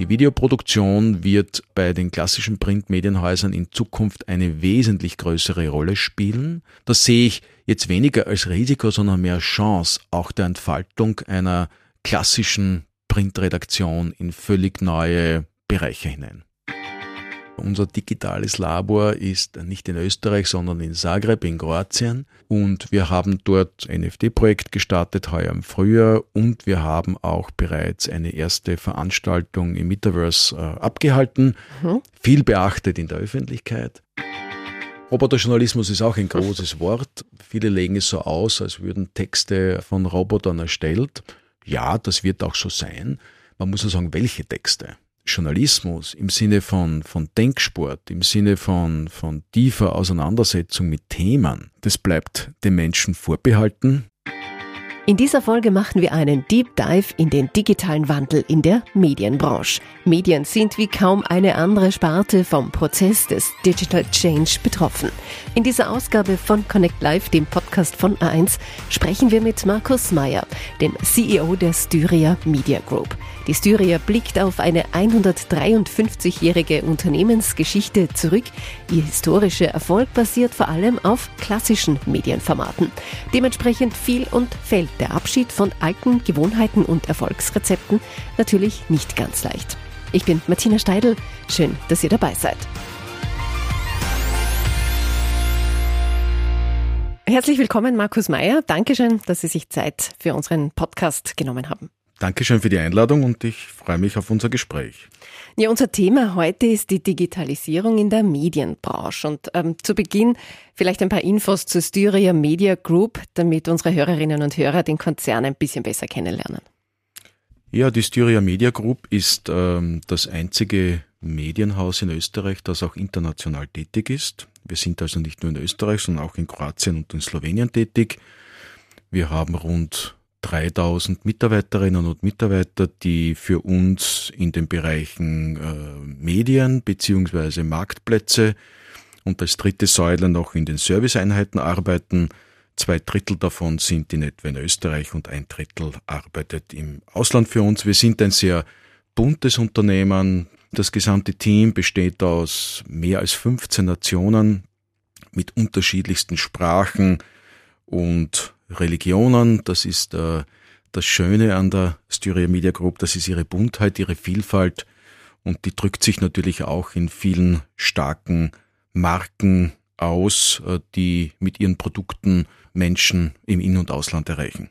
Die Videoproduktion wird bei den klassischen Printmedienhäusern in Zukunft eine wesentlich größere Rolle spielen. Das sehe ich jetzt weniger als Risiko, sondern mehr Chance auch der Entfaltung einer klassischen Printredaktion in völlig neue Bereiche hinein. Unser digitales Labor ist nicht in Österreich, sondern in Zagreb in Kroatien. Und wir haben dort ein NFT-Projekt gestartet, heuer im Frühjahr. Und wir haben auch bereits eine erste Veranstaltung im Metaverse äh, abgehalten. Mhm. Viel beachtet in der Öffentlichkeit. Roboterjournalismus ist auch ein großes Wort. Viele legen es so aus, als würden Texte von Robotern erstellt. Ja, das wird auch so sein. Man muss ja sagen, welche Texte. Journalismus im Sinne von, von Denksport, im Sinne von, von tiefer Auseinandersetzung mit Themen, das bleibt dem Menschen vorbehalten. In dieser Folge machen wir einen Deep Dive in den digitalen Wandel in der Medienbranche. Medien sind wie kaum eine andere Sparte vom Prozess des Digital Change betroffen. In dieser Ausgabe von Connect Live, dem Podcast von A1, sprechen wir mit Markus Meyer, dem CEO der Styria Media Group. Die Styria blickt auf eine 153-jährige Unternehmensgeschichte zurück. Ihr historischer Erfolg basiert vor allem auf klassischen Medienformaten. Dementsprechend viel und fällt der Abschied von alten Gewohnheiten und Erfolgsrezepten natürlich nicht ganz leicht. Ich bin Martina Steidl. Schön, dass ihr dabei seid. Herzlich willkommen, Markus Meyer. Dankeschön, dass Sie sich Zeit für unseren Podcast genommen haben. Dankeschön für die Einladung und ich freue mich auf unser Gespräch. Ja, unser Thema heute ist die Digitalisierung in der Medienbranche. Und ähm, zu Beginn vielleicht ein paar Infos zur Styria Media Group, damit unsere Hörerinnen und Hörer den Konzern ein bisschen besser kennenlernen. Ja, die Styria Media Group ist ähm, das einzige Medienhaus in Österreich, das auch international tätig ist. Wir sind also nicht nur in Österreich, sondern auch in Kroatien und in Slowenien tätig. Wir haben rund 3000 Mitarbeiterinnen und Mitarbeiter, die für uns in den Bereichen äh, Medien beziehungsweise Marktplätze und als dritte Säule noch in den Serviceeinheiten arbeiten. Zwei Drittel davon sind in etwa in Österreich und ein Drittel arbeitet im Ausland für uns. Wir sind ein sehr buntes Unternehmen. Das gesamte Team besteht aus mehr als 15 Nationen mit unterschiedlichsten Sprachen und Religionen. Das ist äh, das Schöne an der Styria Media Group, das ist ihre Buntheit, ihre Vielfalt und die drückt sich natürlich auch in vielen starken Marken aus, äh, die mit ihren Produkten Menschen im In- und Ausland erreichen.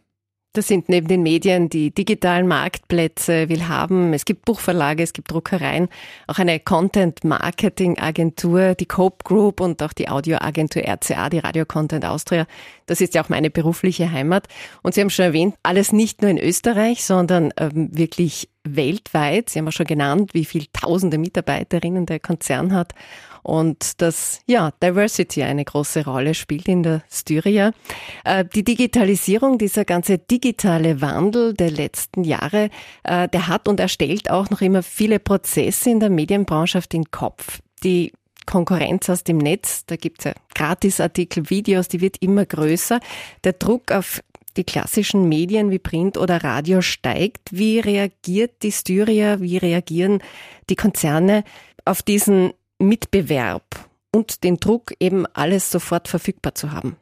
Das sind neben den Medien die digitalen Marktplätze, will haben. Es gibt Buchverlage, es gibt Druckereien, auch eine Content-Marketing-Agentur, die Cope Group und auch die Audioagentur RCA, die Radio Content Austria. Das ist ja auch meine berufliche Heimat. Und Sie haben schon erwähnt, alles nicht nur in Österreich, sondern ähm, wirklich weltweit. Sie haben auch schon genannt, wie viele tausende Mitarbeiterinnen der Konzern hat und dass ja Diversity eine große Rolle spielt in der Styria. Äh, die Digitalisierung, dieser ganze digitale Wandel der letzten Jahre, äh, der hat und erstellt auch noch immer viele Prozesse in der Medienbranche auf den Kopf. Die Konkurrenz aus dem Netz, da gibt's ja Gratisartikel, Videos, die wird immer größer. Der Druck auf die klassischen Medien wie Print oder Radio steigt. Wie reagiert die Styria, wie reagieren die Konzerne auf diesen Mitbewerb und den Druck, eben alles sofort verfügbar zu haben.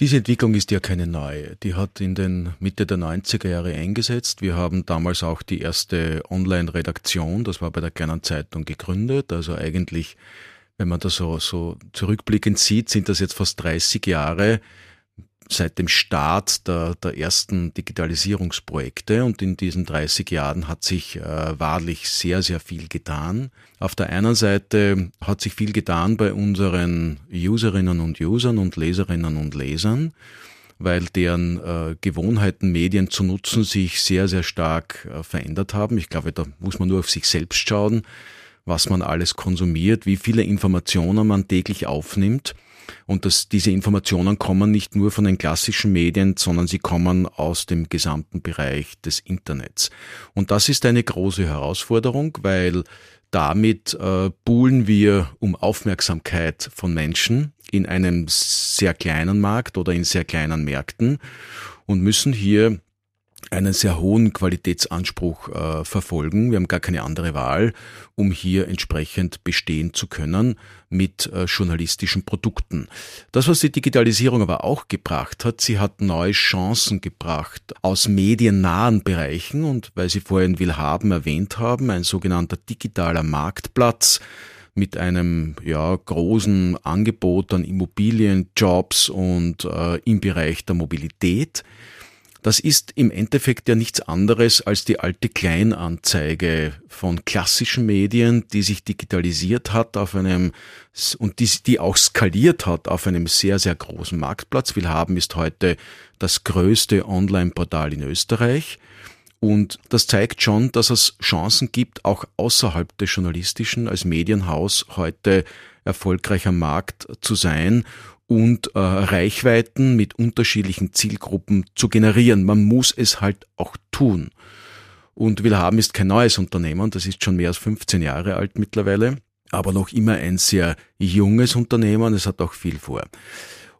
Diese Entwicklung ist ja keine neue. Die hat in den Mitte der 90er Jahre eingesetzt. Wir haben damals auch die erste Online-Redaktion, das war bei der kleinen Zeitung gegründet. Also eigentlich, wenn man das so, so zurückblickend sieht, sind das jetzt fast 30 Jahre, seit dem Start der, der ersten Digitalisierungsprojekte und in diesen 30 Jahren hat sich äh, wahrlich sehr, sehr viel getan. Auf der einen Seite hat sich viel getan bei unseren Userinnen und Usern und Leserinnen und Lesern, weil deren äh, Gewohnheiten, Medien zu nutzen, sich sehr, sehr stark äh, verändert haben. Ich glaube, da muss man nur auf sich selbst schauen, was man alles konsumiert, wie viele Informationen man täglich aufnimmt und dass diese Informationen kommen nicht nur von den klassischen Medien, sondern sie kommen aus dem gesamten Bereich des Internets. Und das ist eine große Herausforderung, weil damit äh, buhlen wir um Aufmerksamkeit von Menschen in einem sehr kleinen Markt oder in sehr kleinen Märkten und müssen hier einen sehr hohen Qualitätsanspruch äh, verfolgen. Wir haben gar keine andere Wahl, um hier entsprechend bestehen zu können mit äh, journalistischen Produkten. Das, was die Digitalisierung aber auch gebracht hat, sie hat neue Chancen gebracht aus mediennahen Bereichen und weil Sie vorhin Willhaben erwähnt haben, ein sogenannter digitaler Marktplatz, mit einem ja, großen Angebot an Immobilien, Jobs und äh, im Bereich der Mobilität. Das ist im Endeffekt ja nichts anderes als die alte Kleinanzeige von klassischen Medien, die sich digitalisiert hat auf einem und die, die auch skaliert hat auf einem sehr, sehr großen Marktplatz. Willhaben ist heute das größte Online-Portal in Österreich. Und das zeigt schon, dass es Chancen gibt, auch außerhalb des Journalistischen als Medienhaus heute erfolgreich am Markt zu sein und äh, Reichweiten mit unterschiedlichen Zielgruppen zu generieren. Man muss es halt auch tun. Und Willhaben ist kein neues Unternehmen, das ist schon mehr als 15 Jahre alt mittlerweile, aber noch immer ein sehr junges Unternehmen, es hat auch viel vor.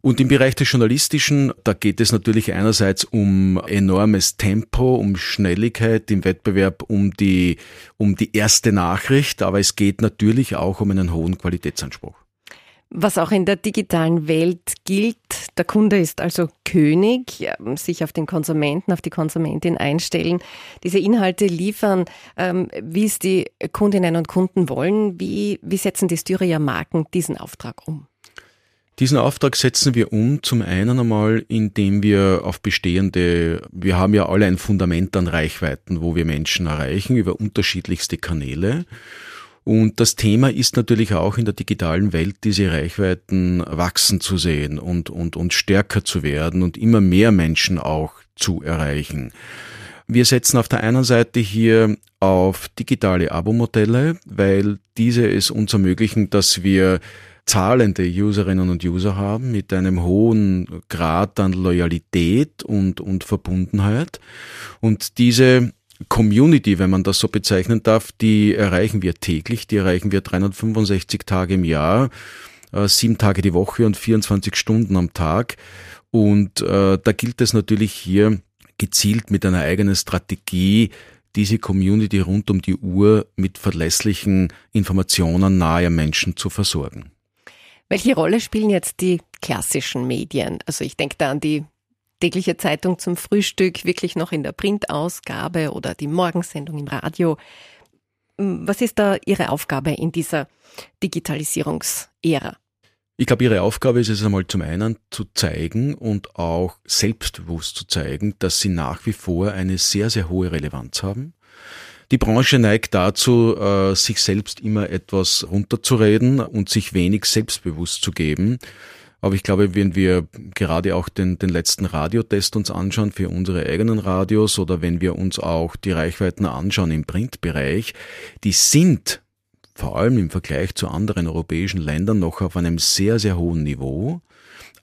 Und im Bereich des Journalistischen, da geht es natürlich einerseits um enormes Tempo, um Schnelligkeit im Wettbewerb, um die, um die erste Nachricht, aber es geht natürlich auch um einen hohen Qualitätsanspruch. Was auch in der digitalen Welt gilt, der Kunde ist also König, sich auf den Konsumenten, auf die Konsumentin einstellen, diese Inhalte liefern, ähm, wie es die Kundinnen und Kunden wollen. Wie, wie setzen die Styria Marken diesen Auftrag um? Diesen Auftrag setzen wir um, zum einen einmal, indem wir auf bestehende, wir haben ja alle ein Fundament an Reichweiten, wo wir Menschen erreichen über unterschiedlichste Kanäle. Und das Thema ist natürlich auch in der digitalen Welt, diese Reichweiten wachsen zu sehen und, und, und stärker zu werden und immer mehr Menschen auch zu erreichen. Wir setzen auf der einen Seite hier auf digitale Abo-Modelle, weil diese es uns ermöglichen, dass wir zahlende Userinnen und User haben mit einem hohen Grad an Loyalität und, und Verbundenheit. Und diese Community, wenn man das so bezeichnen darf, die erreichen wir täglich, die erreichen wir 365 Tage im Jahr, äh, sieben Tage die Woche und 24 Stunden am Tag. Und äh, da gilt es natürlich hier gezielt mit einer eigenen Strategie, diese Community rund um die Uhr mit verlässlichen Informationen nahe Menschen zu versorgen. Welche Rolle spielen jetzt die klassischen Medien? Also ich denke da an die tägliche Zeitung zum Frühstück wirklich noch in der Printausgabe oder die Morgensendung im Radio. Was ist da Ihre Aufgabe in dieser Digitalisierungsära? Ich glaube, Ihre Aufgabe ist es einmal zum einen zu zeigen und auch selbstbewusst zu zeigen, dass Sie nach wie vor eine sehr, sehr hohe Relevanz haben. Die Branche neigt dazu, äh, sich selbst immer etwas runterzureden und sich wenig selbstbewusst zu geben. Aber ich glaube, wenn wir gerade auch den, den letzten Radiotest uns anschauen für unsere eigenen Radios oder wenn wir uns auch die Reichweiten anschauen im Printbereich, die sind vor allem im Vergleich zu anderen europäischen Ländern noch auf einem sehr, sehr hohen Niveau.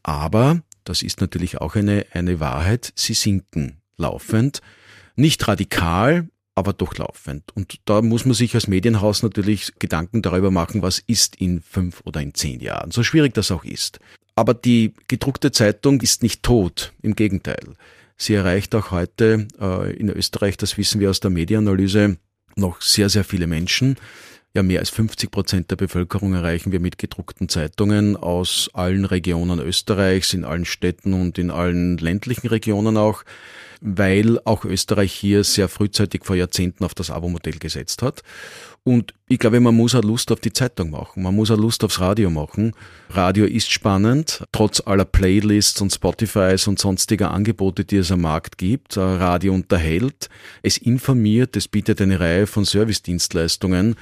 Aber, das ist natürlich auch eine, eine Wahrheit, sie sinken laufend. Nicht radikal, aber doch laufend. Und da muss man sich als Medienhaus natürlich Gedanken darüber machen, was ist in fünf oder in zehn Jahren, so schwierig das auch ist. Aber die gedruckte Zeitung ist nicht tot, im Gegenteil. Sie erreicht auch heute äh, in Österreich, das wissen wir aus der Medienanalyse, noch sehr, sehr viele Menschen. Ja, mehr als 50 Prozent der Bevölkerung erreichen wir mit gedruckten Zeitungen aus allen Regionen Österreichs, in allen Städten und in allen ländlichen Regionen auch weil auch Österreich hier sehr frühzeitig vor Jahrzehnten auf das Abo-Modell gesetzt hat. Und ich glaube, man muss auch Lust auf die Zeitung machen. Man muss auch Lust aufs Radio machen. Radio ist spannend, trotz aller Playlists und Spotifys und sonstiger Angebote, die es am Markt gibt. Äh, Radio unterhält, es informiert, es bietet eine Reihe von Servicedienstleistungen.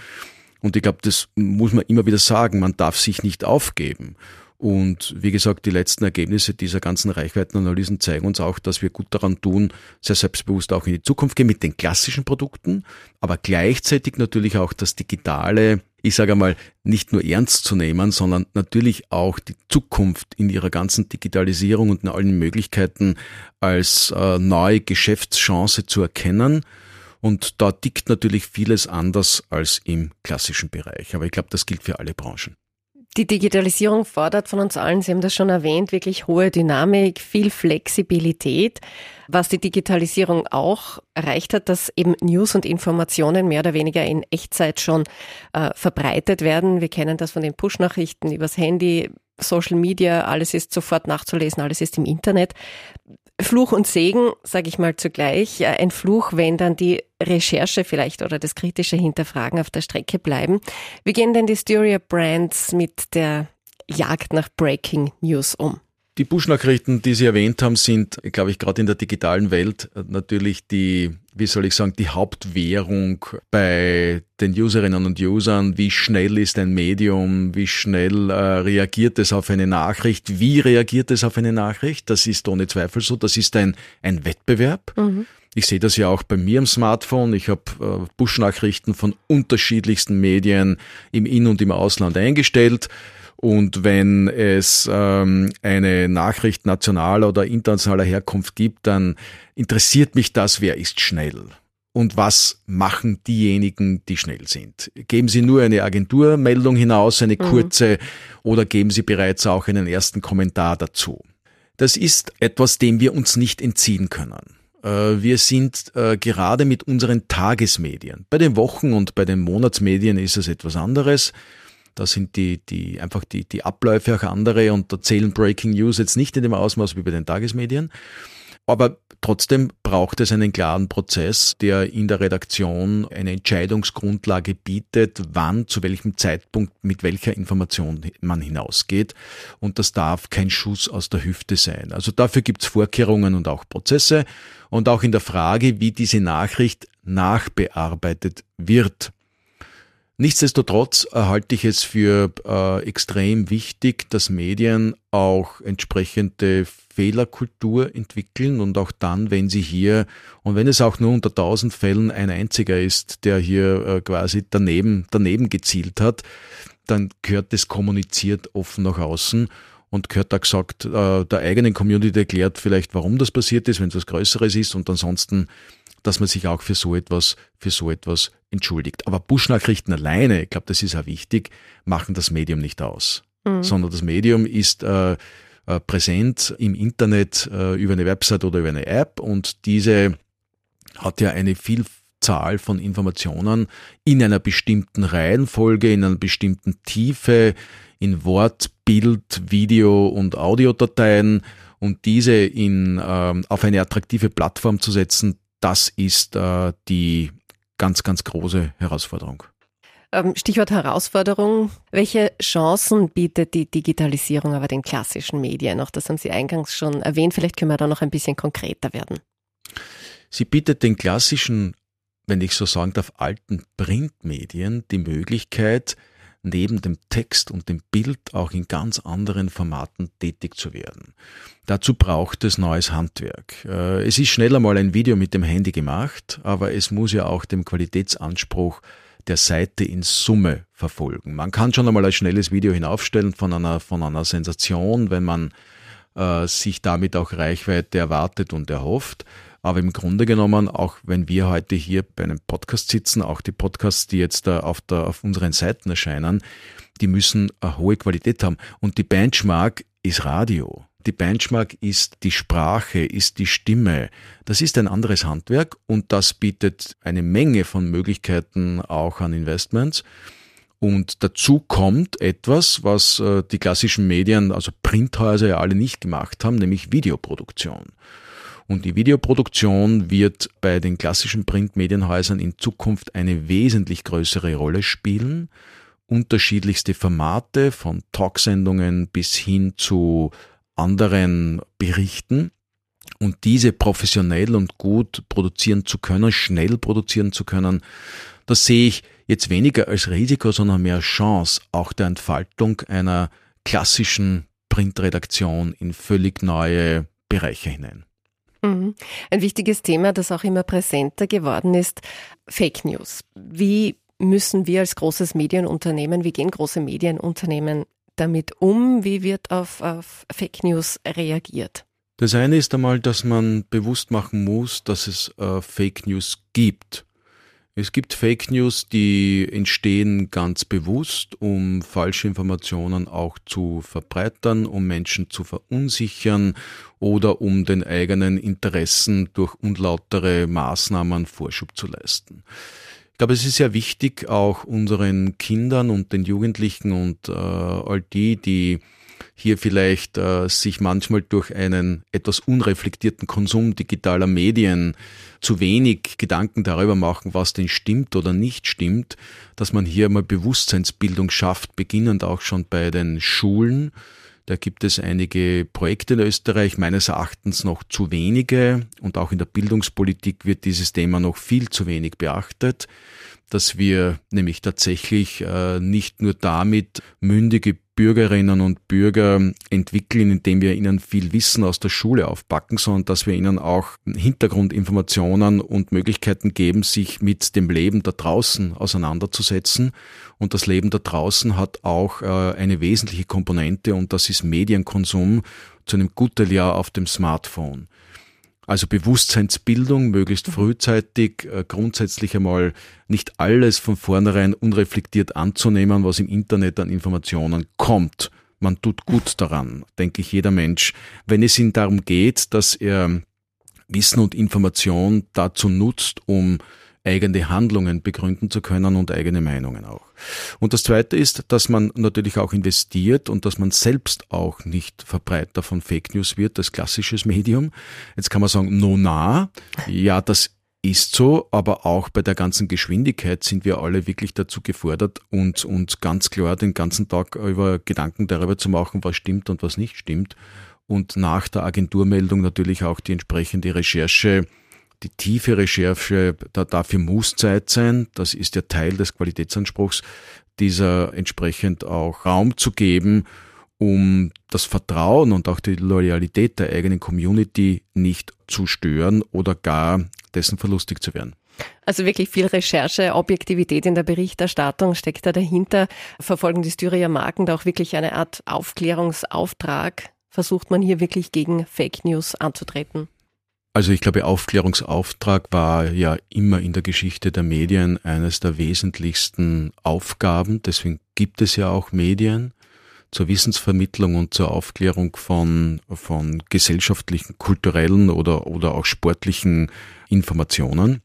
Und ich glaube, das muss man immer wieder sagen, man darf sich nicht aufgeben. Und wie gesagt, die letzten Ergebnisse dieser ganzen Reichweitenanalysen zeigen uns auch, dass wir gut daran tun, sehr selbstbewusst auch in die Zukunft gehen mit den klassischen Produkten, aber gleichzeitig natürlich auch das Digitale, ich sage einmal, nicht nur ernst zu nehmen, sondern natürlich auch die Zukunft in ihrer ganzen Digitalisierung und in allen Möglichkeiten als äh, neue Geschäftschance zu erkennen. Und da tickt natürlich vieles anders als im klassischen Bereich. Aber ich glaube, das gilt für alle Branchen. Die Digitalisierung fordert von uns allen, Sie haben das schon erwähnt, wirklich hohe Dynamik, viel Flexibilität. Was die Digitalisierung auch erreicht hat, dass eben News und Informationen mehr oder weniger in Echtzeit schon äh, verbreitet werden. Wir kennen das von den Push-Nachrichten übers Handy, Social Media, alles ist sofort nachzulesen, alles ist im Internet. Fluch und Segen, sage ich mal zugleich. Ein Fluch, wenn dann die Recherche vielleicht oder das kritische Hinterfragen auf der Strecke bleiben. Wie gehen denn die Styria Brands mit der Jagd nach Breaking News um? Die Push-Nachrichten, die Sie erwähnt haben, sind, glaube ich, gerade in der digitalen Welt natürlich die, wie soll ich sagen, die Hauptwährung bei den Userinnen und Usern. Wie schnell ist ein Medium? Wie schnell äh, reagiert es auf eine Nachricht? Wie reagiert es auf eine Nachricht? Das ist ohne Zweifel so. Das ist ein, ein Wettbewerb. Mhm. Ich sehe das ja auch bei mir am Smartphone. Ich habe äh, Push-Nachrichten von unterschiedlichsten Medien im In- und im Ausland eingestellt. Und wenn es ähm, eine Nachricht nationaler oder internationaler Herkunft gibt, dann interessiert mich das, wer ist schnell. Und was machen diejenigen, die schnell sind? Geben Sie nur eine Agenturmeldung hinaus, eine mhm. kurze, mhm. oder geben Sie bereits auch einen ersten Kommentar dazu? Das ist etwas, dem wir uns nicht entziehen können. Äh, wir sind äh, gerade mit unseren Tagesmedien. Bei den Wochen- und bei den Monatsmedien ist es etwas anderes. Da sind die, die, einfach die, die Abläufe auch andere und da zählen Breaking News jetzt nicht in dem Ausmaß wie bei den Tagesmedien. Aber trotzdem braucht es einen klaren Prozess, der in der Redaktion eine Entscheidungsgrundlage bietet, wann, zu welchem Zeitpunkt, mit welcher Information man hinausgeht. Und das darf kein Schuss aus der Hüfte sein. Also dafür gibt es Vorkehrungen und auch Prozesse. Und auch in der Frage, wie diese Nachricht nachbearbeitet wird. Nichtsdestotrotz halte ich es für äh, extrem wichtig, dass Medien auch entsprechende Fehlerkultur entwickeln und auch dann, wenn sie hier, und wenn es auch nur unter tausend Fällen ein einziger ist, der hier äh, quasi daneben, daneben gezielt hat, dann gehört das kommuniziert offen nach außen und gehört da gesagt, äh, der eigenen Community erklärt vielleicht, warum das passiert ist, wenn es was Größeres ist und ansonsten dass man sich auch für so etwas, für so etwas entschuldigt. Aber Push-Nachrichten alleine, ich glaube, das ist auch wichtig, machen das Medium nicht aus. Mhm. Sondern das Medium ist äh, äh, präsent im Internet äh, über eine Website oder über eine App und diese hat ja eine Vielzahl von Informationen in einer bestimmten Reihenfolge, in einer bestimmten Tiefe, in Wort, Bild, Video und Audiodateien und diese in, ähm, auf eine attraktive Plattform zu setzen, das ist äh, die ganz, ganz große Herausforderung. Ähm, Stichwort Herausforderung. Welche Chancen bietet die Digitalisierung aber den klassischen Medien? Auch das haben Sie eingangs schon erwähnt. Vielleicht können wir da noch ein bisschen konkreter werden. Sie bietet den klassischen, wenn ich so sagen darf, alten Printmedien die Möglichkeit, neben dem Text und dem Bild auch in ganz anderen Formaten tätig zu werden. Dazu braucht es neues Handwerk. Äh, es ist schneller mal ein Video mit dem Handy gemacht, aber es muss ja auch dem Qualitätsanspruch der Seite in Summe verfolgen. Man kann schon einmal ein schnelles Video hinaufstellen von einer, von einer Sensation, wenn man äh, sich damit auch Reichweite erwartet und erhofft. Aber im Grunde genommen, auch wenn wir heute hier bei einem Podcast sitzen, auch die Podcasts, die jetzt auf, der, auf unseren Seiten erscheinen, die müssen eine hohe Qualität haben. Und die Benchmark ist Radio. Die Benchmark ist die Sprache, ist die Stimme. Das ist ein anderes Handwerk und das bietet eine Menge von Möglichkeiten auch an Investments. Und dazu kommt etwas, was äh, die klassischen Medien, also Printhäuser ja alle nicht gemacht haben, nämlich Videoproduktion. Und die Videoproduktion wird bei den klassischen Printmedienhäusern in Zukunft eine wesentlich größere Rolle spielen. Unterschiedlichste Formate von Talksendungen bis hin zu anderen Berichten. Und diese professionell und gut produzieren zu können, schnell produzieren zu können, das sehe ich jetzt weniger als Risiko, sondern mehr Chance auch der Entfaltung einer klassischen Printredaktion in völlig neue Bereiche hinein. Mhm. Ein wichtiges Thema, das auch immer präsenter geworden ist, Fake News. Wie müssen wir als großes Medienunternehmen, wie gehen große Medienunternehmen damit um? Wie wird auf, auf Fake News reagiert? Das eine ist einmal, dass man bewusst machen muss, dass es äh, Fake News gibt. Es gibt Fake News, die entstehen ganz bewusst, um falsche Informationen auch zu verbreitern, um Menschen zu verunsichern oder um den eigenen Interessen durch unlautere Maßnahmen Vorschub zu leisten. Ich glaube, es ist sehr wichtig, auch unseren Kindern und den Jugendlichen und äh, all die, die hier vielleicht äh, sich manchmal durch einen etwas unreflektierten Konsum digitaler Medien zu wenig Gedanken darüber machen, was denn stimmt oder nicht stimmt, dass man hier mal Bewusstseinsbildung schafft, beginnend auch schon bei den Schulen. Da gibt es einige Projekte in Österreich, meines Erachtens noch zu wenige und auch in der Bildungspolitik wird dieses Thema noch viel zu wenig beachtet dass wir nämlich tatsächlich äh, nicht nur damit mündige Bürgerinnen und Bürger entwickeln, indem wir ihnen viel Wissen aus der Schule aufpacken, sondern dass wir ihnen auch Hintergrundinformationen und Möglichkeiten geben, sich mit dem Leben da draußen auseinanderzusetzen. Und das Leben da draußen hat auch äh, eine wesentliche Komponente und das ist Medienkonsum zu einem guten Jahr auf dem Smartphone. Also Bewusstseinsbildung möglichst frühzeitig, äh, grundsätzlich einmal nicht alles von vornherein unreflektiert anzunehmen, was im Internet an Informationen kommt. Man tut gut daran, denke ich jeder Mensch, wenn es ihm darum geht, dass er Wissen und Information dazu nutzt, um eigene Handlungen begründen zu können und eigene Meinungen auch. Und das Zweite ist, dass man natürlich auch investiert und dass man selbst auch nicht Verbreiter von Fake News wird, als klassisches Medium. Jetzt kann man sagen, no na, ja, das ist so, aber auch bei der ganzen Geschwindigkeit sind wir alle wirklich dazu gefordert, uns, uns ganz klar den ganzen Tag über Gedanken darüber zu machen, was stimmt und was nicht stimmt. Und nach der Agenturmeldung natürlich auch die entsprechende Recherche die tiefe Recherche, da dafür muss Zeit sein. Das ist ja Teil des Qualitätsanspruchs, dieser entsprechend auch Raum zu geben, um das Vertrauen und auch die Loyalität der eigenen Community nicht zu stören oder gar dessen verlustig zu werden. Also wirklich viel Recherche, Objektivität in der Berichterstattung steckt da dahinter. Verfolgen die Styrier Marken da auch wirklich eine Art Aufklärungsauftrag? Versucht man hier wirklich gegen Fake News anzutreten? Also ich glaube, Aufklärungsauftrag war ja immer in der Geschichte der Medien eines der wesentlichsten Aufgaben. Deswegen gibt es ja auch Medien zur Wissensvermittlung und zur Aufklärung von, von gesellschaftlichen, kulturellen oder, oder auch sportlichen Informationen.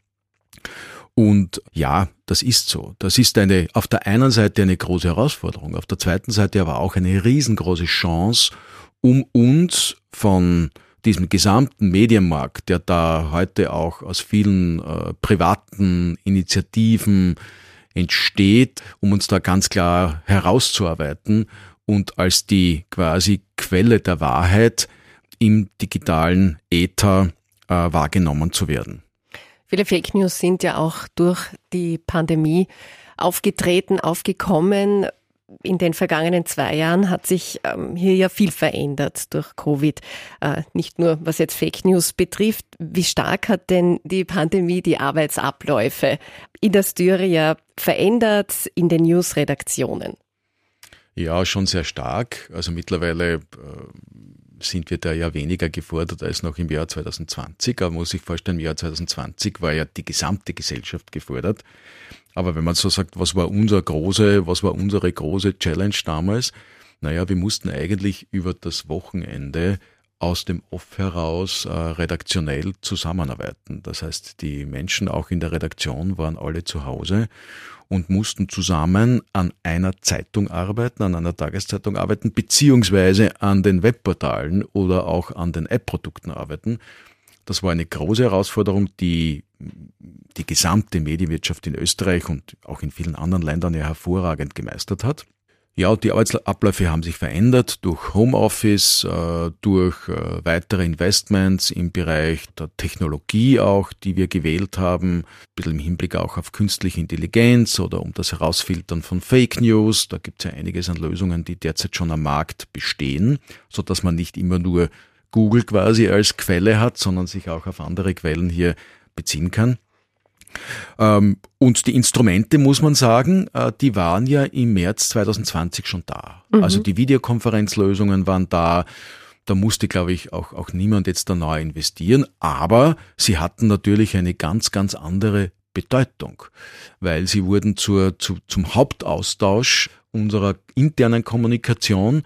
Und ja, das ist so. Das ist eine, auf der einen Seite eine große Herausforderung, auf der zweiten Seite aber auch eine riesengroße Chance, um uns von diesem gesamten Medienmarkt, der da heute auch aus vielen äh, privaten Initiativen entsteht, um uns da ganz klar herauszuarbeiten und als die quasi Quelle der Wahrheit im digitalen Äther äh, wahrgenommen zu werden. Viele Fake News sind ja auch durch die Pandemie aufgetreten, aufgekommen in den vergangenen zwei Jahren hat sich ähm, hier ja viel verändert durch Covid. Äh, nicht nur was jetzt Fake News betrifft. Wie stark hat denn die Pandemie die Arbeitsabläufe in der Styria verändert in den News-Redaktionen? Ja, schon sehr stark. Also mittlerweile äh, sind wir da ja weniger gefordert als noch im Jahr 2020. Aber muss sich vorstellen, im Jahr 2020 war ja die gesamte Gesellschaft gefordert. Aber wenn man so sagt, was war unser große, was war unsere große Challenge damals? Naja, wir mussten eigentlich über das Wochenende aus dem Off heraus äh, redaktionell zusammenarbeiten. Das heißt, die Menschen auch in der Redaktion waren alle zu Hause und mussten zusammen an einer Zeitung arbeiten, an einer Tageszeitung arbeiten, beziehungsweise an den Webportalen oder auch an den App-Produkten arbeiten. Das war eine große Herausforderung, die die gesamte Medienwirtschaft in Österreich und auch in vielen anderen Ländern ja hervorragend gemeistert hat. Ja, die Arbeitsabläufe haben sich verändert durch Homeoffice, äh, durch äh, weitere Investments im Bereich der Technologie auch, die wir gewählt haben, ein bisschen im Hinblick auch auf künstliche Intelligenz oder um das Herausfiltern von Fake News. Da gibt es ja einiges an Lösungen, die derzeit schon am Markt bestehen, so dass man nicht immer nur Google quasi als Quelle hat, sondern sich auch auf andere Quellen hier beziehen kann. Ähm, und die Instrumente, muss man sagen, äh, die waren ja im März 2020 schon da. Mhm. Also die Videokonferenzlösungen waren da. Da musste, glaube ich, auch, auch niemand jetzt da neu investieren. Aber sie hatten natürlich eine ganz, ganz andere Bedeutung, weil sie wurden zur, zu, zum Hauptaustausch unserer internen Kommunikation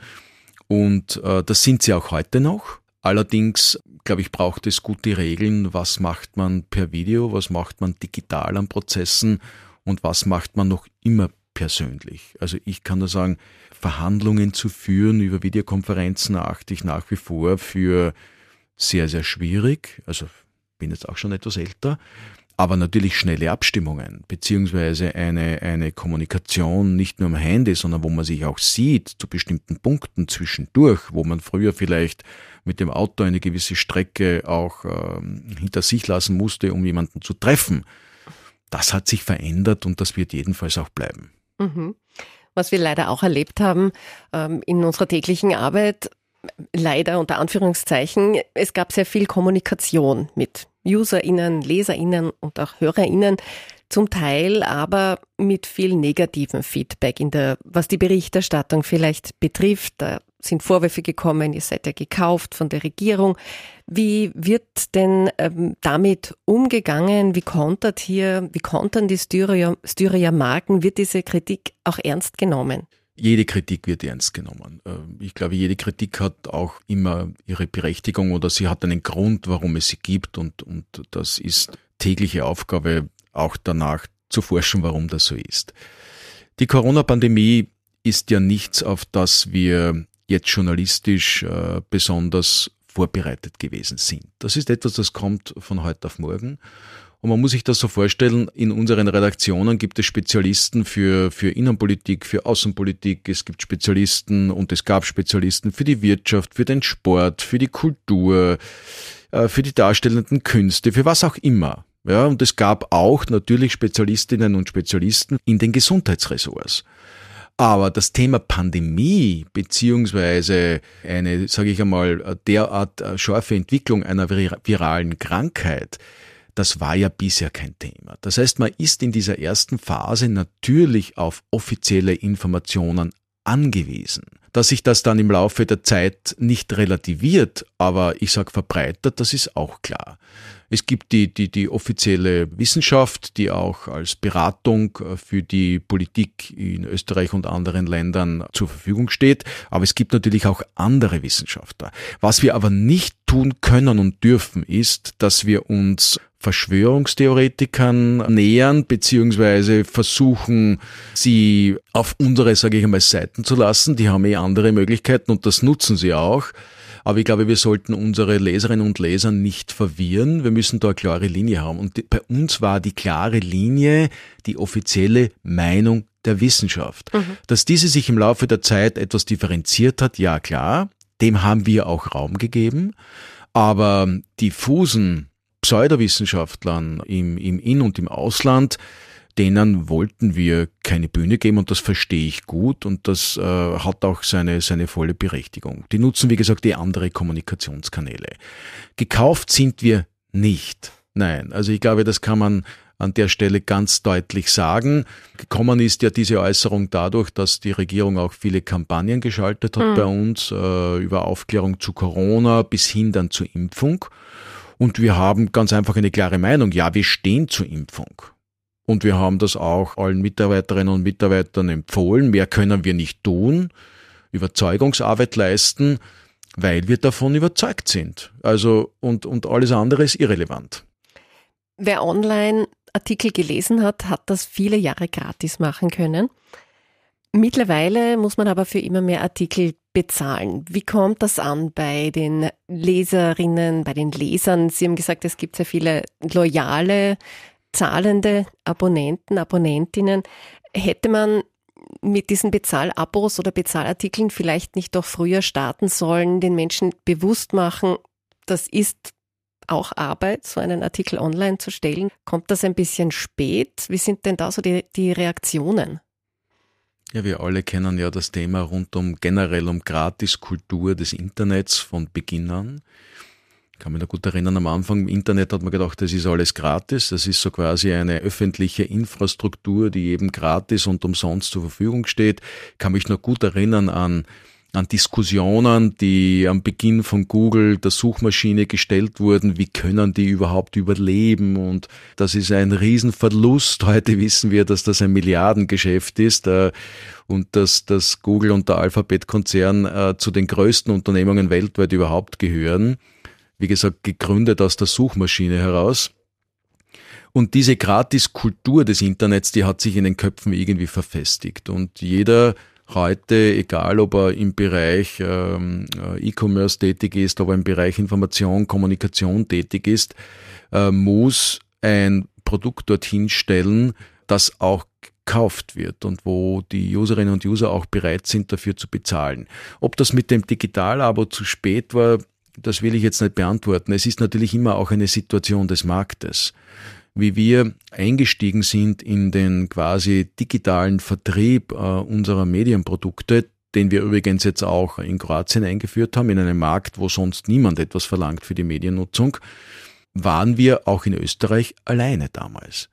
und äh, das sind sie auch heute noch. Allerdings, glaube ich, braucht es gute Regeln, was macht man per Video, was macht man digital an Prozessen und was macht man noch immer persönlich. Also ich kann nur sagen, Verhandlungen zu führen über Videokonferenzen achte ich nach wie vor für sehr, sehr schwierig. Also bin jetzt auch schon etwas älter. Aber natürlich schnelle Abstimmungen, beziehungsweise eine, eine Kommunikation nicht nur am Handy, sondern wo man sich auch sieht zu bestimmten Punkten zwischendurch, wo man früher vielleicht mit dem Auto eine gewisse Strecke auch ähm, hinter sich lassen musste, um jemanden zu treffen. Das hat sich verändert und das wird jedenfalls auch bleiben. Mhm. Was wir leider auch erlebt haben ähm, in unserer täglichen Arbeit, leider unter Anführungszeichen, es gab sehr viel Kommunikation mit UserInnen, LeserInnen und auch HörerInnen, zum Teil aber mit viel negativem Feedback in der, was die Berichterstattung vielleicht betrifft. Da sind Vorwürfe gekommen, ihr seid ja gekauft von der Regierung. Wie wird denn ähm, damit umgegangen? Wie kontert hier, wie kontern die Styria, Styria Marken? Wird diese Kritik auch ernst genommen? Jede Kritik wird ernst genommen. Ähm, ich glaube, jede Kritik hat auch immer ihre Berechtigung oder sie hat einen Grund, warum es sie gibt und, und das ist tägliche Aufgabe, auch danach zu forschen, warum das so ist. Die Corona-Pandemie ist ja nichts, auf das wir jetzt journalistisch äh, besonders vorbereitet gewesen sind. Das ist etwas, das kommt von heute auf morgen. Und man muss sich das so vorstellen, in unseren Redaktionen gibt es Spezialisten für, für Innenpolitik, für Außenpolitik, es gibt Spezialisten und es gab Spezialisten für die Wirtschaft, für den Sport, für die Kultur, äh, für die darstellenden Künste, für was auch immer. Ja, und es gab auch natürlich Spezialistinnen und Spezialisten in den Gesundheitsressorts. Aber das Thema Pandemie beziehungsweise eine, sage ich einmal, derart äh, scharfe Entwicklung einer viralen Krankheit, das war ja bisher kein Thema. Das heißt, man ist in dieser ersten Phase natürlich auf offizielle Informationen angewiesen. Dass sich das dann im Laufe der Zeit nicht relativiert, aber ich sage verbreitert, das ist auch klar. Es gibt die, die, die offizielle Wissenschaft, die auch als Beratung äh, für die Politik in Österreich und anderen Ländern zur Verfügung steht. Aber es gibt natürlich auch andere Wissenschaftler. Was wir aber nicht tun können und dürfen, ist, dass wir uns Verschwörungstheoretikern nähern, beziehungsweise versuchen, sie auf unsere, sage ich einmal, Seiten zu lassen. Die haben eh andere Möglichkeiten und das nutzen sie auch. Aber ich glaube, wir sollten unsere Leserinnen und Leser nicht verwirren. Wir müssen da eine klare Linie haben. Und bei uns war die klare Linie die offizielle Meinung der Wissenschaft. Mhm. Dass diese sich im Laufe der Zeit etwas differenziert hat, ja klar, dem haben wir auch Raum gegeben. Aber diffusen Pseudowissenschaftlern im, im In- und im Ausland, denen wollten wir keine Bühne geben und das verstehe ich gut und das äh, hat auch seine, seine volle Berechtigung. Die nutzen, wie gesagt, die andere Kommunikationskanäle. Gekauft sind wir nicht. Nein, also ich glaube, das kann man an der Stelle ganz deutlich sagen. Gekommen ist ja diese Äußerung dadurch, dass die Regierung auch viele Kampagnen geschaltet hat mhm. bei uns äh, über Aufklärung zu Corona bis hin dann zur Impfung. Und wir haben ganz einfach eine klare Meinung. Ja, wir stehen zur Impfung. Und wir haben das auch allen Mitarbeiterinnen und Mitarbeitern empfohlen. Mehr können wir nicht tun. Überzeugungsarbeit leisten, weil wir davon überzeugt sind. Also, und, und alles andere ist irrelevant. Wer online Artikel gelesen hat, hat das viele Jahre gratis machen können. Mittlerweile muss man aber für immer mehr Artikel bezahlen. Wie kommt das an bei den Leserinnen, bei den Lesern? Sie haben gesagt, es gibt sehr viele loyale, zahlende Abonnenten, Abonnentinnen. Hätte man mit diesen Bezahlabos oder Bezahlartikeln vielleicht nicht doch früher starten sollen, den Menschen bewusst machen, das ist auch Arbeit, so einen Artikel online zu stellen. Kommt das ein bisschen spät? Wie sind denn da so die, die Reaktionen? Ja, wir alle kennen ja das Thema rund um generell um Gratiskultur des Internets von Beginn an. Ich kann mich da gut erinnern, am Anfang im Internet hat man gedacht, das ist alles gratis. Das ist so quasi eine öffentliche Infrastruktur, die eben gratis und umsonst zur Verfügung steht. Ich kann mich noch gut erinnern an an Diskussionen, die am Beginn von Google der Suchmaschine gestellt wurden, wie können die überhaupt überleben und das ist ein Riesenverlust. Heute wissen wir, dass das ein Milliardengeschäft ist äh, und dass, dass Google und der Alphabet-Konzern äh, zu den größten Unternehmungen weltweit überhaupt gehören. Wie gesagt, gegründet aus der Suchmaschine heraus. Und diese Gratis-Kultur des Internets, die hat sich in den Köpfen irgendwie verfestigt. Und jeder heute, egal ob er im Bereich ähm, äh, E-Commerce tätig ist, ob er im Bereich Information, Kommunikation tätig ist, äh, muss ein Produkt dorthin stellen, das auch gekauft wird und wo die Userinnen und User auch bereit sind, dafür zu bezahlen. Ob das mit dem Digital-Abo zu spät war, das will ich jetzt nicht beantworten. Es ist natürlich immer auch eine Situation des Marktes wie wir eingestiegen sind in den quasi digitalen Vertrieb äh, unserer Medienprodukte, den wir übrigens jetzt auch in Kroatien eingeführt haben, in einem Markt, wo sonst niemand etwas verlangt für die Mediennutzung, waren wir auch in Österreich alleine damals.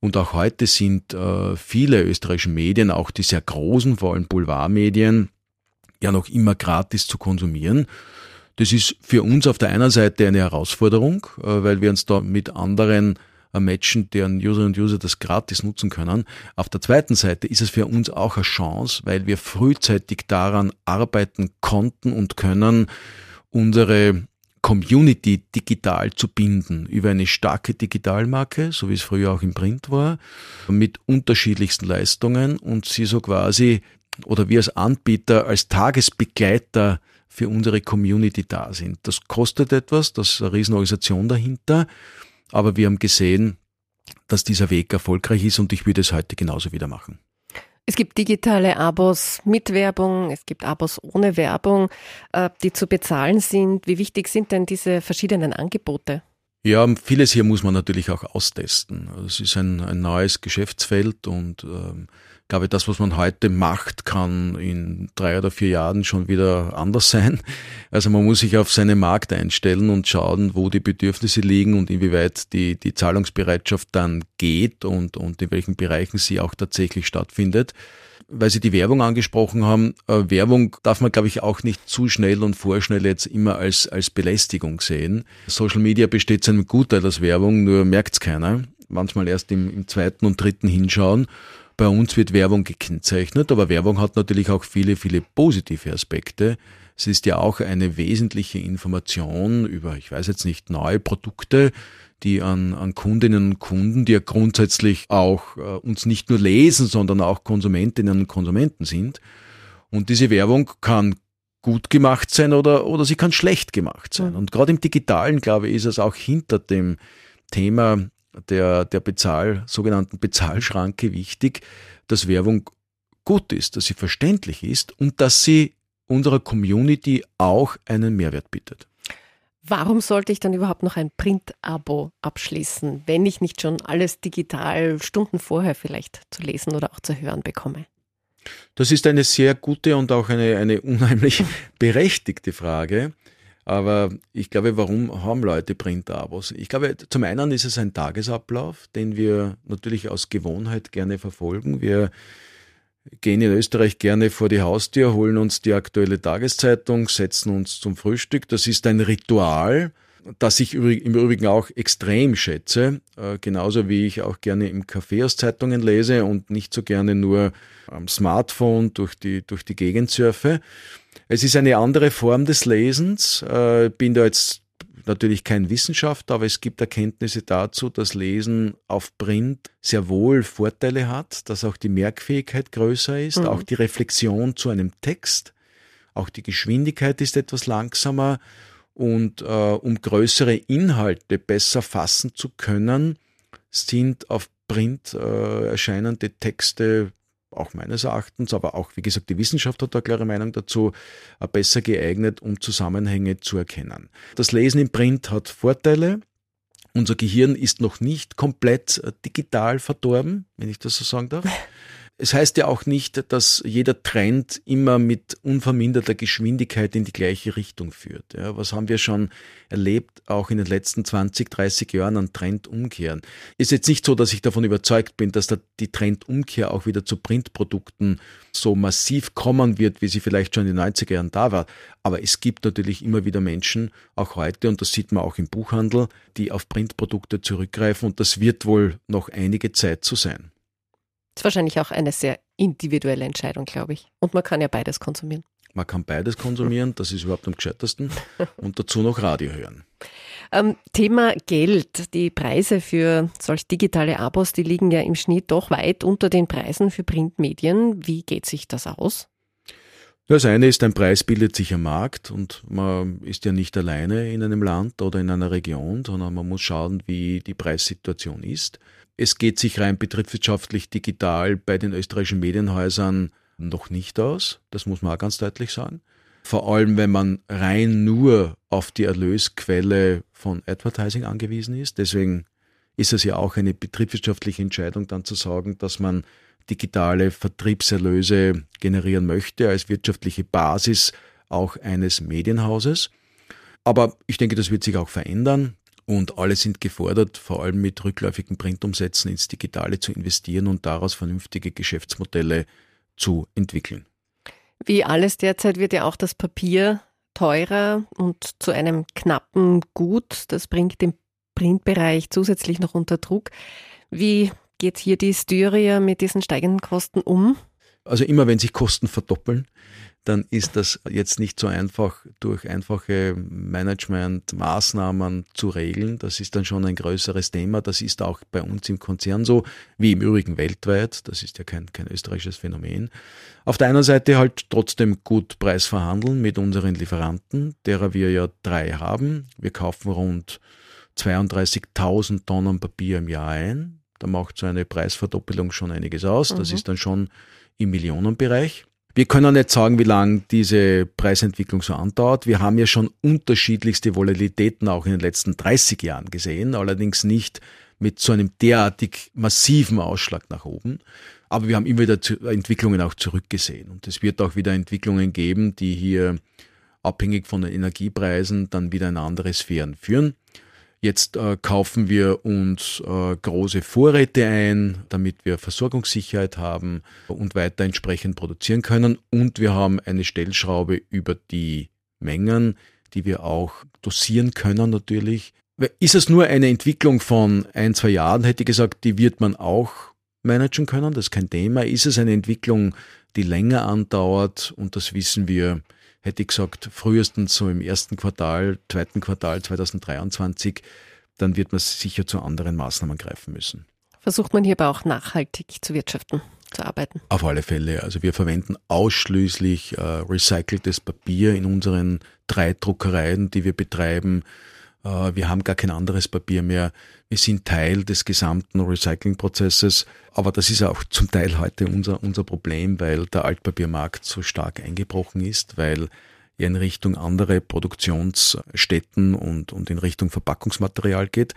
Und auch heute sind äh, viele österreichische Medien, auch die sehr großen, vor allem Boulevardmedien, ja noch immer gratis zu konsumieren. Das ist für uns auf der einen Seite eine Herausforderung, äh, weil wir uns da mit anderen matchen, deren User und User das gratis nutzen können. Auf der zweiten Seite ist es für uns auch eine Chance, weil wir frühzeitig daran arbeiten konnten und können, unsere Community digital zu binden über eine starke Digitalmarke, so wie es früher auch im Print war, mit unterschiedlichsten Leistungen und sie so quasi oder wir als Anbieter als Tagesbegleiter für unsere Community da sind. Das kostet etwas, das ist eine Riesenorganisation dahinter aber wir haben gesehen, dass dieser Weg erfolgreich ist und ich würde es heute genauso wieder machen. Es gibt digitale Abos mit Werbung, es gibt Abos ohne Werbung, äh, die zu bezahlen sind. Wie wichtig sind denn diese verschiedenen Angebote? Ja, vieles hier muss man natürlich auch austesten. Es ist ein, ein neues Geschäftsfeld und ähm, glaube, das, was man heute macht, kann in drei oder vier Jahren schon wieder anders sein. Also man muss sich auf seinen Markt einstellen und schauen, wo die Bedürfnisse liegen und inwieweit die, die Zahlungsbereitschaft dann geht und, und in welchen Bereichen sie auch tatsächlich stattfindet. Weil Sie die Werbung angesprochen haben, äh, Werbung darf man, glaube ich, auch nicht zu schnell und vorschnell jetzt immer als, als Belästigung sehen. Social Media besteht zu einem Gutteil aus Werbung, nur merkt es keiner. Manchmal erst im, im zweiten und dritten hinschauen. Bei uns wird Werbung gekennzeichnet, aber Werbung hat natürlich auch viele, viele positive Aspekte. Es ist ja auch eine wesentliche Information über, ich weiß jetzt nicht, neue Produkte, die an, an Kundinnen und Kunden, die ja grundsätzlich auch äh, uns nicht nur lesen, sondern auch Konsumentinnen und Konsumenten sind. Und diese Werbung kann gut gemacht sein oder, oder sie kann schlecht gemacht sein. Und gerade im Digitalen, glaube ich, ist es auch hinter dem Thema der, der Bezahl, sogenannten Bezahlschranke wichtig, dass Werbung gut ist, dass sie verständlich ist und dass sie unserer Community auch einen Mehrwert bietet. Warum sollte ich dann überhaupt noch ein Print-Abo abschließen, wenn ich nicht schon alles digital Stunden vorher vielleicht zu lesen oder auch zu hören bekomme? Das ist eine sehr gute und auch eine, eine unheimlich berechtigte Frage. Aber ich glaube, warum haben Leute Print-Abos? Ich glaube, zum einen ist es ein Tagesablauf, den wir natürlich aus Gewohnheit gerne verfolgen. Wir gehen in Österreich gerne vor die Haustür, holen uns die aktuelle Tageszeitung, setzen uns zum Frühstück. Das ist ein Ritual, das ich im Übrigen auch extrem schätze, äh, genauso wie ich auch gerne im Café aus Zeitungen lese und nicht so gerne nur am Smartphone durch die, durch die Gegend surfe. Es ist eine andere Form des Lesens. Äh, bin da jetzt natürlich kein Wissenschaftler, aber es gibt Erkenntnisse dazu, dass Lesen auf Print sehr wohl Vorteile hat, dass auch die Merkfähigkeit größer ist, mhm. auch die Reflexion zu einem Text, auch die Geschwindigkeit ist etwas langsamer und äh, um größere Inhalte besser fassen zu können, sind auf Print äh, erscheinende Texte auch meines Erachtens, aber auch, wie gesagt, die Wissenschaft hat da klare Meinung dazu, äh, besser geeignet, um Zusammenhänge zu erkennen. Das Lesen im Print hat Vorteile. Unser Gehirn ist noch nicht komplett äh, digital verdorben, wenn ich das so sagen darf. Es heißt ja auch nicht, dass jeder Trend immer mit unverminderter Geschwindigkeit in die gleiche Richtung führt. Ja, was haben wir schon erlebt, auch in den letzten 20, 30 Jahren an Trendumkehren? Ist jetzt nicht so, dass ich davon überzeugt bin, dass da die Trendumkehr auch wieder zu Printprodukten so massiv kommen wird, wie sie vielleicht schon in den 90er Jahren da war. Aber es gibt natürlich immer wieder Menschen, auch heute, und das sieht man auch im Buchhandel, die auf Printprodukte zurückgreifen und das wird wohl noch einige Zeit so sein. Das ist wahrscheinlich auch eine sehr individuelle Entscheidung, glaube ich. Und man kann ja beides konsumieren. Man kann beides konsumieren, das ist überhaupt am gescheitersten. Und dazu noch Radio hören. Ähm, Thema Geld. Die Preise für solch digitale Abos, die liegen ja im Schnitt doch weit unter den Preisen für Printmedien. Wie geht sich das aus? Das eine ist, ein Preis bildet sich am Markt und man ist ja nicht alleine in einem Land oder in einer Region, sondern man muss schauen, wie die Preissituation ist. Es geht sich rein betriebswirtschaftlich digital bei den österreichischen Medienhäusern noch nicht aus. Das muss man auch ganz deutlich sagen. Vor allem, wenn man rein nur auf die Erlösquelle von Advertising angewiesen ist. Deswegen ist es ja auch eine betriebswirtschaftliche Entscheidung, dann zu sagen, dass man digitale Vertriebserlöse generieren möchte als wirtschaftliche Basis auch eines Medienhauses. Aber ich denke, das wird sich auch verändern. Und alle sind gefordert, vor allem mit rückläufigen Printumsätzen ins Digitale zu investieren und daraus vernünftige Geschäftsmodelle zu entwickeln. Wie alles derzeit wird ja auch das Papier teurer und zu einem knappen Gut. Das bringt den Printbereich zusätzlich noch unter Druck. Wie geht hier die Styria mit diesen steigenden Kosten um? Also immer wenn sich Kosten verdoppeln, dann ist das jetzt nicht so einfach durch einfache Managementmaßnahmen zu regeln. Das ist dann schon ein größeres Thema. Das ist auch bei uns im Konzern so, wie im Übrigen weltweit. Das ist ja kein, kein österreichisches Phänomen. Auf der einen Seite halt trotzdem gut Preis verhandeln mit unseren Lieferanten, derer wir ja drei haben. Wir kaufen rund 32.000 Tonnen Papier im Jahr ein. Da macht so eine Preisverdoppelung schon einiges aus. Das mhm. ist dann schon im Millionenbereich. Wir können nicht sagen, wie lange diese Preisentwicklung so andauert. Wir haben ja schon unterschiedlichste Volatilitäten auch in den letzten 30 Jahren gesehen, allerdings nicht mit so einem derartig massiven Ausschlag nach oben. Aber wir haben immer wieder Entwicklungen auch zurückgesehen. Und es wird auch wieder Entwicklungen geben, die hier abhängig von den Energiepreisen dann wieder in andere Sphären führen. Jetzt äh, kaufen wir uns äh, große Vorräte ein, damit wir Versorgungssicherheit haben und weiter entsprechend produzieren können. Und wir haben eine Stellschraube über die Mengen, die wir auch dosieren können natürlich. Ist es nur eine Entwicklung von ein, zwei Jahren, hätte ich gesagt, die wird man auch managen können, das ist kein Thema. Ist es eine Entwicklung, die länger andauert und das wissen wir hätte ich gesagt, frühestens so im ersten Quartal, zweiten Quartal 2023, dann wird man sicher zu anderen Maßnahmen greifen müssen. Versucht man hierbei auch nachhaltig zu wirtschaften, zu arbeiten? Auf alle Fälle. Also wir verwenden ausschließlich äh, recyceltes Papier in unseren drei Druckereien, die wir betreiben. Äh, wir haben gar kein anderes Papier mehr. Wir sind Teil des gesamten Recyclingprozesses. Aber das ist auch zum Teil heute unser, unser Problem, weil der Altpapiermarkt so stark eingebrochen ist, weil er in Richtung andere Produktionsstätten und, und in Richtung Verpackungsmaterial geht.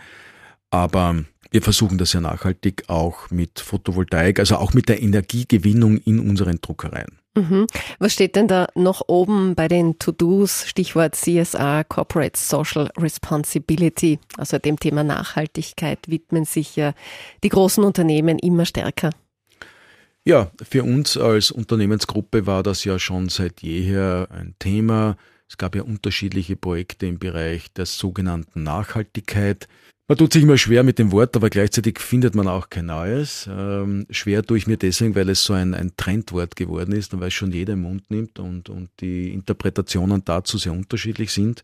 Aber wir versuchen das ja nachhaltig auch mit Photovoltaik, also auch mit der Energiegewinnung in unseren Druckereien. Mhm. Was steht denn da noch oben bei den To-Dos, Stichwort CSR, Corporate Social Responsibility? Also dem Thema Nachhaltigkeit widmen sich ja die großen Unternehmen immer stärker. Ja, für uns als Unternehmensgruppe war das ja schon seit jeher ein Thema. Es gab ja unterschiedliche Projekte im Bereich der sogenannten Nachhaltigkeit. Man tut sich immer schwer mit dem Wort, aber gleichzeitig findet man auch kein neues. Ähm, schwer tue ich mir deswegen, weil es so ein, ein Trendwort geworden ist und weil es schon jeder im Mund nimmt und, und die Interpretationen dazu sehr unterschiedlich sind.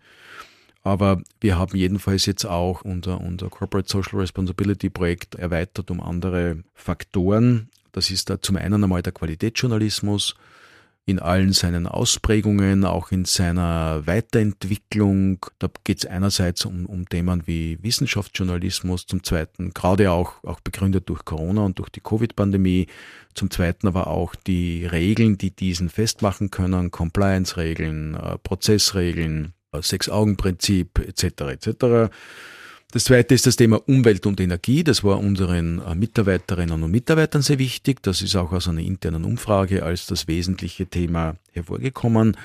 Aber wir haben jedenfalls jetzt auch unser, unser Corporate Social Responsibility Projekt erweitert um andere Faktoren. Das ist da zum einen einmal der Qualitätsjournalismus, in allen seinen Ausprägungen, auch in seiner Weiterentwicklung. Da geht es einerseits um, um Themen wie Wissenschaftsjournalismus, zum Zweiten gerade auch, auch begründet durch Corona und durch die Covid-Pandemie, zum Zweiten aber auch die Regeln, die diesen festmachen können, Compliance-Regeln, äh, Prozessregeln, Sechs-Augen-Prinzip etc. etc. Das zweite ist das Thema Umwelt und Energie. Das war unseren äh, Mitarbeiterinnen und Mitarbeitern sehr wichtig. Das ist auch aus einer internen Umfrage als das wesentliche Thema hervorgekommen,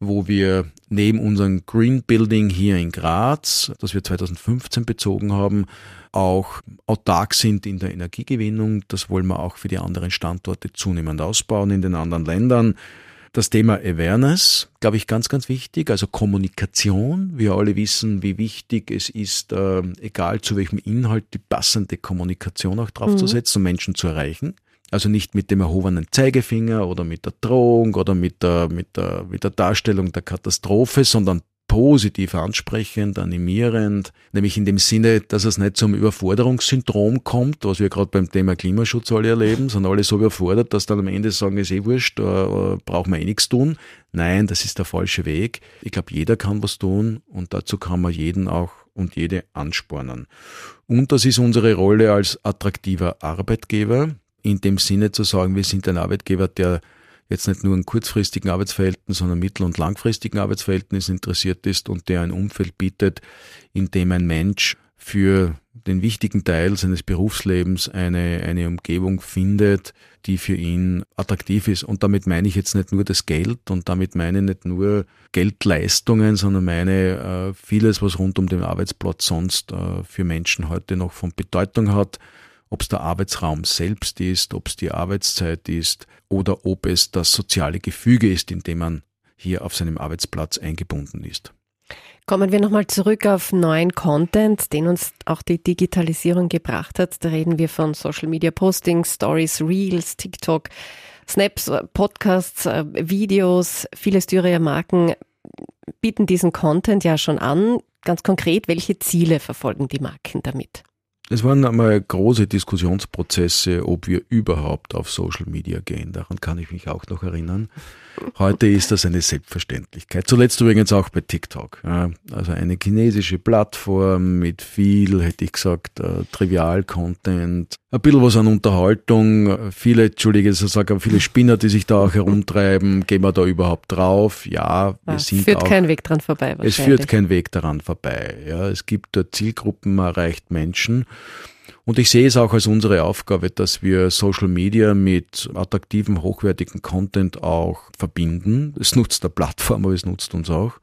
wo wir neben unserem Green Building hier in Graz, das wir 2015 bezogen haben, auch autark sind in der Energiegewinnung. Das wollen wir auch für die anderen Standorte zunehmend ausbauen in den anderen Ländern. Das Thema Awareness, glaube ich, ganz, ganz wichtig. Also Kommunikation. Wir alle wissen, wie wichtig es ist, äh, egal zu welchem Inhalt, die passende Kommunikation auch draufzusetzen, mhm. um Menschen zu erreichen. Also nicht mit dem erhobenen Zeigefinger oder mit der Drohung oder mit der, mit der, mit der Darstellung der Katastrophe, sondern positiv ansprechend, animierend, nämlich in dem Sinne, dass es nicht zum Überforderungssyndrom kommt, was wir gerade beim Thema Klimaschutz alle erleben, sind alle so überfordert, dass dann am Ende sagen, ist eh wurscht, äh, braucht man eh nichts tun. Nein, das ist der falsche Weg. Ich glaube, jeder kann was tun und dazu kann man jeden auch und jede anspornen. Und das ist unsere Rolle als attraktiver Arbeitgeber, in dem Sinne zu sagen, wir sind ein Arbeitgeber, der jetzt nicht nur in kurzfristigen Arbeitsverhältnissen, sondern mittel- und langfristigen Arbeitsverhältnissen interessiert ist und der ein Umfeld bietet, in dem ein Mensch für den wichtigen Teil seines Berufslebens eine, eine Umgebung findet, die für ihn attraktiv ist. Und damit meine ich jetzt nicht nur das Geld und damit meine ich nicht nur Geldleistungen, sondern meine äh, vieles, was rund um den Arbeitsplatz sonst äh, für Menschen heute noch von Bedeutung hat ob es der Arbeitsraum selbst ist, ob es die Arbeitszeit ist oder ob es das soziale Gefüge ist, in dem man hier auf seinem Arbeitsplatz eingebunden ist. Kommen wir nochmal zurück auf neuen Content, den uns auch die Digitalisierung gebracht hat. Da reden wir von Social Media Postings, Stories, Reels, TikTok, Snaps, Podcasts, äh, Videos. Viele Styria-Marken bieten diesen Content ja schon an. Ganz konkret, welche Ziele verfolgen die Marken damit? Es waren einmal große Diskussionsprozesse, ob wir überhaupt auf Social Media gehen. Daran kann ich mich auch noch erinnern. Heute ist das eine Selbstverständlichkeit. Zuletzt übrigens auch bei TikTok. Also eine chinesische Plattform mit viel, hätte ich gesagt, äh, Trivial-Content, ein bisschen was an Unterhaltung, viele, entschuldige, ich sage, viele Spinner, die sich da auch herumtreiben, gehen wir da überhaupt drauf? Ja, wir es sind führt auch, kein Weg dran vorbei. Es führt kein Weg daran vorbei. Ja, es gibt Zielgruppen, man erreicht Menschen. Und ich sehe es auch als unsere Aufgabe, dass wir Social Media mit attraktivem, hochwertigen Content auch verbinden. Es nutzt der Plattform, aber es nutzt uns auch.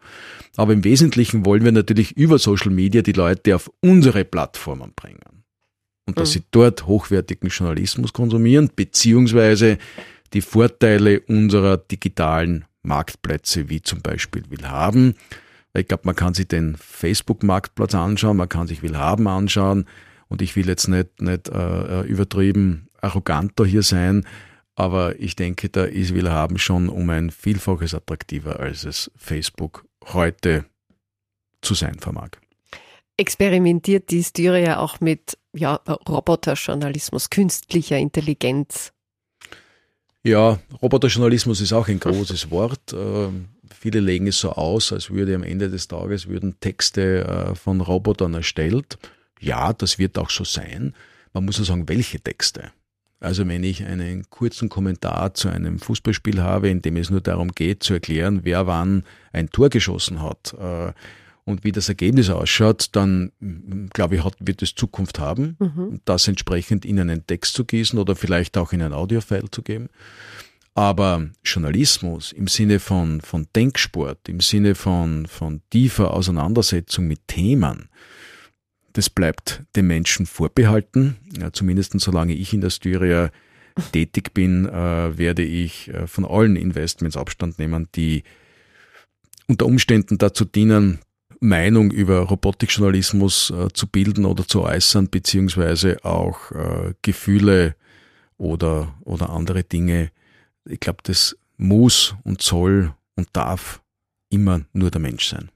Aber im Wesentlichen wollen wir natürlich über Social Media die Leute auf unsere Plattformen bringen. Und dass mhm. sie dort hochwertigen Journalismus konsumieren, beziehungsweise die Vorteile unserer digitalen Marktplätze, wie zum Beispiel Willhaben. Ich glaube, man kann sich den Facebook-Marktplatz anschauen, man kann sich Willhaben anschauen, und ich will jetzt nicht, nicht äh, äh übertrieben arroganter hier sein, aber ich denke, da ist Willhaben schon um ein Vielfaches attraktiver, als es Facebook heute zu sein vermag. Experimentiert die Styria auch mit ja, Roboterjournalismus, künstlicher Intelligenz? Ja, Roboterjournalismus ist auch ein großes Wort. Äh, viele legen es so aus, als würde am Ende des Tages würden Texte äh, von Robotern erstellt. Ja, das wird auch so sein. Man muss ja sagen, welche Texte. Also wenn ich einen kurzen Kommentar zu einem Fußballspiel habe, in dem es nur darum geht zu erklären, wer wann ein Tor geschossen hat äh, und wie das Ergebnis ausschaut, dann glaube ich, wird es Zukunft haben, mhm. das entsprechend in einen Text zu gießen oder vielleicht auch in ein Audiofile zu geben. Aber Journalismus im Sinne von, von Denksport, im Sinne von, von tiefer Auseinandersetzung mit Themen, das bleibt dem Menschen vorbehalten. Ja, zumindest solange ich in der Styria tätig bin, äh, werde ich äh, von allen Investments Abstand nehmen, die unter Umständen dazu dienen, Meinung über Robotikjournalismus äh, zu bilden oder zu äußern, beziehungsweise auch äh, Gefühle oder, oder andere Dinge. Ich glaube, das muss und soll und darf immer nur der Mensch sein.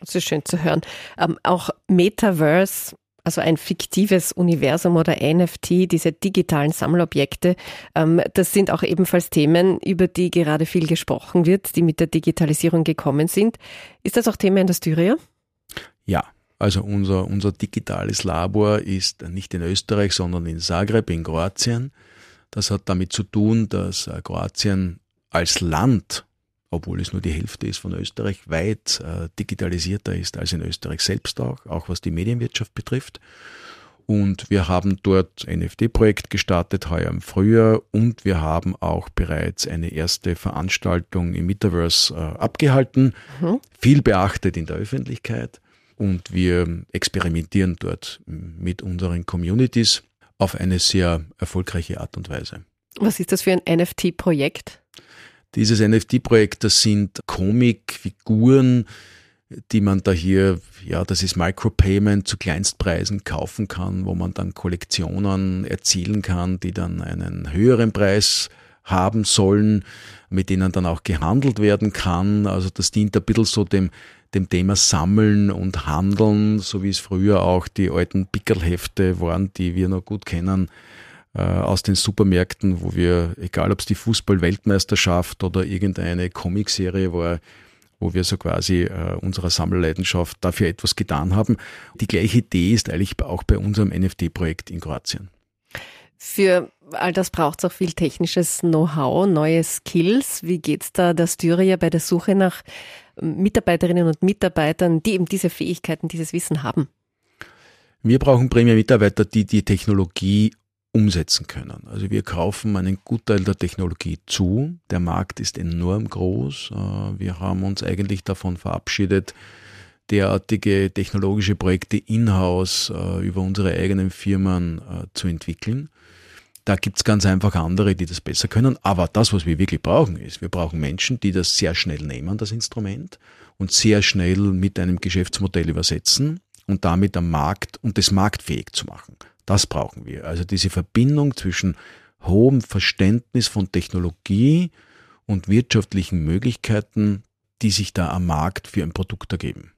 Das ist schön zu hören. Ähm, auch Metaverse, also ein fiktives Universum oder NFT, diese digitalen Sammelobjekte, ähm, das sind auch ebenfalls Themen, über die gerade viel gesprochen wird, die mit der Digitalisierung gekommen sind. Ist das auch Thema in der Styria? Ja, also unser, unser digitales Labor ist nicht in Österreich, sondern in Zagreb in Kroatien. Das hat damit zu tun, dass äh, Kroatien als Land obwohl es nur die Hälfte ist von Österreich, weit äh, digitalisierter ist als in Österreich selbst auch, auch was die Medienwirtschaft betrifft. Und wir haben dort ein NFT-Projekt gestartet, heuer im Frühjahr. Und wir haben auch bereits eine erste Veranstaltung im Metaverse äh, abgehalten. Mhm. Viel beachtet in der Öffentlichkeit. Und wir experimentieren dort mit unseren Communities auf eine sehr erfolgreiche Art und Weise. Was ist das für ein NFT-Projekt? Dieses NFT-Projekt, das sind Comicfiguren, die man da hier, ja, das ist Micropayment zu Kleinstpreisen kaufen kann, wo man dann Kollektionen erzielen kann, die dann einen höheren Preis haben sollen, mit denen dann auch gehandelt werden kann. Also das dient ein bisschen so dem, dem Thema Sammeln und Handeln, so wie es früher auch die alten Pickelhefte waren, die wir noch gut kennen aus den Supermärkten, wo wir, egal ob es die Fußball-Weltmeisterschaft oder irgendeine Comicserie war, wo wir so quasi äh, unserer Sammelleidenschaft dafür etwas getan haben. Die gleiche Idee ist eigentlich auch bei unserem NFT-Projekt in Kroatien. Für all das braucht es auch viel technisches Know-how, neue Skills. Wie geht es da der Styria bei der Suche nach Mitarbeiterinnen und Mitarbeitern, die eben diese Fähigkeiten, dieses Wissen haben? Wir brauchen primär Mitarbeiter, die die Technologie umsetzen können. Also wir kaufen einen Gutteil der Technologie zu. Der Markt ist enorm groß. Äh, wir haben uns eigentlich davon verabschiedet, derartige technologische Projekte in-house äh, über unsere eigenen Firmen äh, zu entwickeln. Da gibt es ganz einfach andere, die das besser können. Aber das, was wir wirklich brauchen, ist, wir brauchen Menschen, die das sehr schnell nehmen, das Instrument, und sehr schnell mit einem Geschäftsmodell übersetzen und damit am Markt und das marktfähig zu machen. Das brauchen wir. Also diese Verbindung zwischen hohem Verständnis von Technologie und wirtschaftlichen Möglichkeiten, die sich da am Markt für ein Produkt ergeben.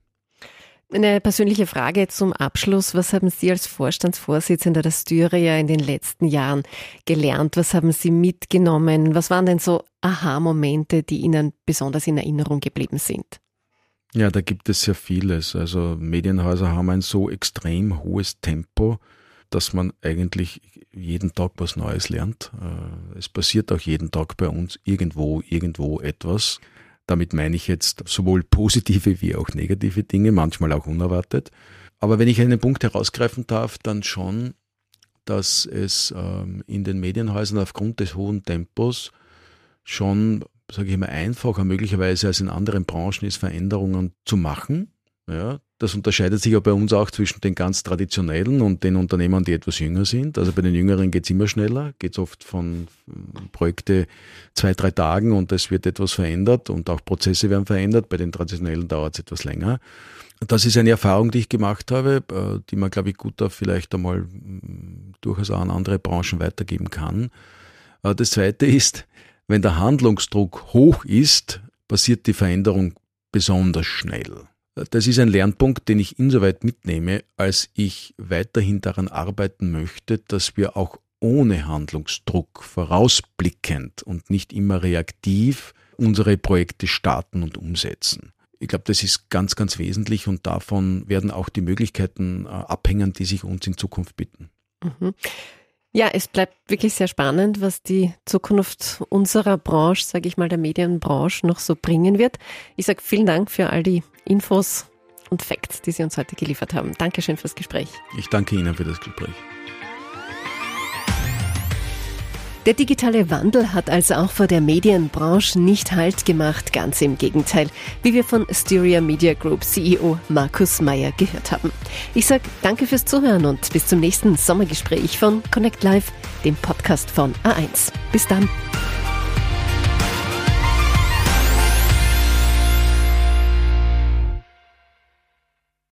Eine persönliche Frage zum Abschluss. Was haben Sie als Vorstandsvorsitzender der Styria in den letzten Jahren gelernt? Was haben Sie mitgenommen? Was waren denn so Aha-Momente, die Ihnen besonders in Erinnerung geblieben sind? Ja, da gibt es sehr vieles. Also Medienhäuser haben ein so extrem hohes Tempo, dass man eigentlich jeden Tag was Neues lernt. Äh, es passiert auch jeden Tag bei uns irgendwo, irgendwo etwas. Damit meine ich jetzt sowohl positive wie auch negative Dinge, manchmal auch unerwartet. Aber wenn ich einen Punkt herausgreifen darf, dann schon, dass es ähm, in den Medienhäusern aufgrund des hohen Tempos schon, sage ich mal, einfacher möglicherweise als in anderen Branchen ist, Veränderungen zu machen. Ja, das unterscheidet sich ja bei uns auch zwischen den ganz traditionellen und den Unternehmern, die etwas jünger sind. Also bei den Jüngeren geht es immer schneller, geht es oft von Projekte zwei, drei Tagen und es wird etwas verändert und auch Prozesse werden verändert. Bei den traditionellen dauert es etwas länger. Das ist eine Erfahrung, die ich gemacht habe, äh, die man, glaube ich, gut auch vielleicht einmal mm, durchaus auch an andere Branchen weitergeben kann. Äh, das Zweite ist, wenn der Handlungsdruck hoch ist, passiert die Veränderung besonders schnell. Das ist ein Lernpunkt, den ich insoweit mitnehme, als ich weiterhin daran arbeiten möchte, dass wir auch ohne Handlungsdruck vorausblickend und nicht immer reaktiv unsere Projekte starten und umsetzen. Ich glaube, das ist ganz, ganz wesentlich und davon werden auch die Möglichkeiten äh, abhängen, die sich uns in Zukunft bieten. Mhm. Ja, es bleibt wirklich sehr spannend, was die Zukunft unserer Branche, sage ich mal, der Medienbranche noch so bringen wird. Ich sage vielen Dank für all die Infos und Facts, die Sie uns heute geliefert haben. Dankeschön fürs Gespräch. Ich danke Ihnen für das Gespräch. Der digitale Wandel hat also auch vor der Medienbranche nicht Halt gemacht, ganz im Gegenteil, wie wir von Styria Media Group CEO Markus Meyer gehört haben. Ich sage danke fürs Zuhören und bis zum nächsten Sommergespräch von Connect Live, dem Podcast von A1. Bis dann.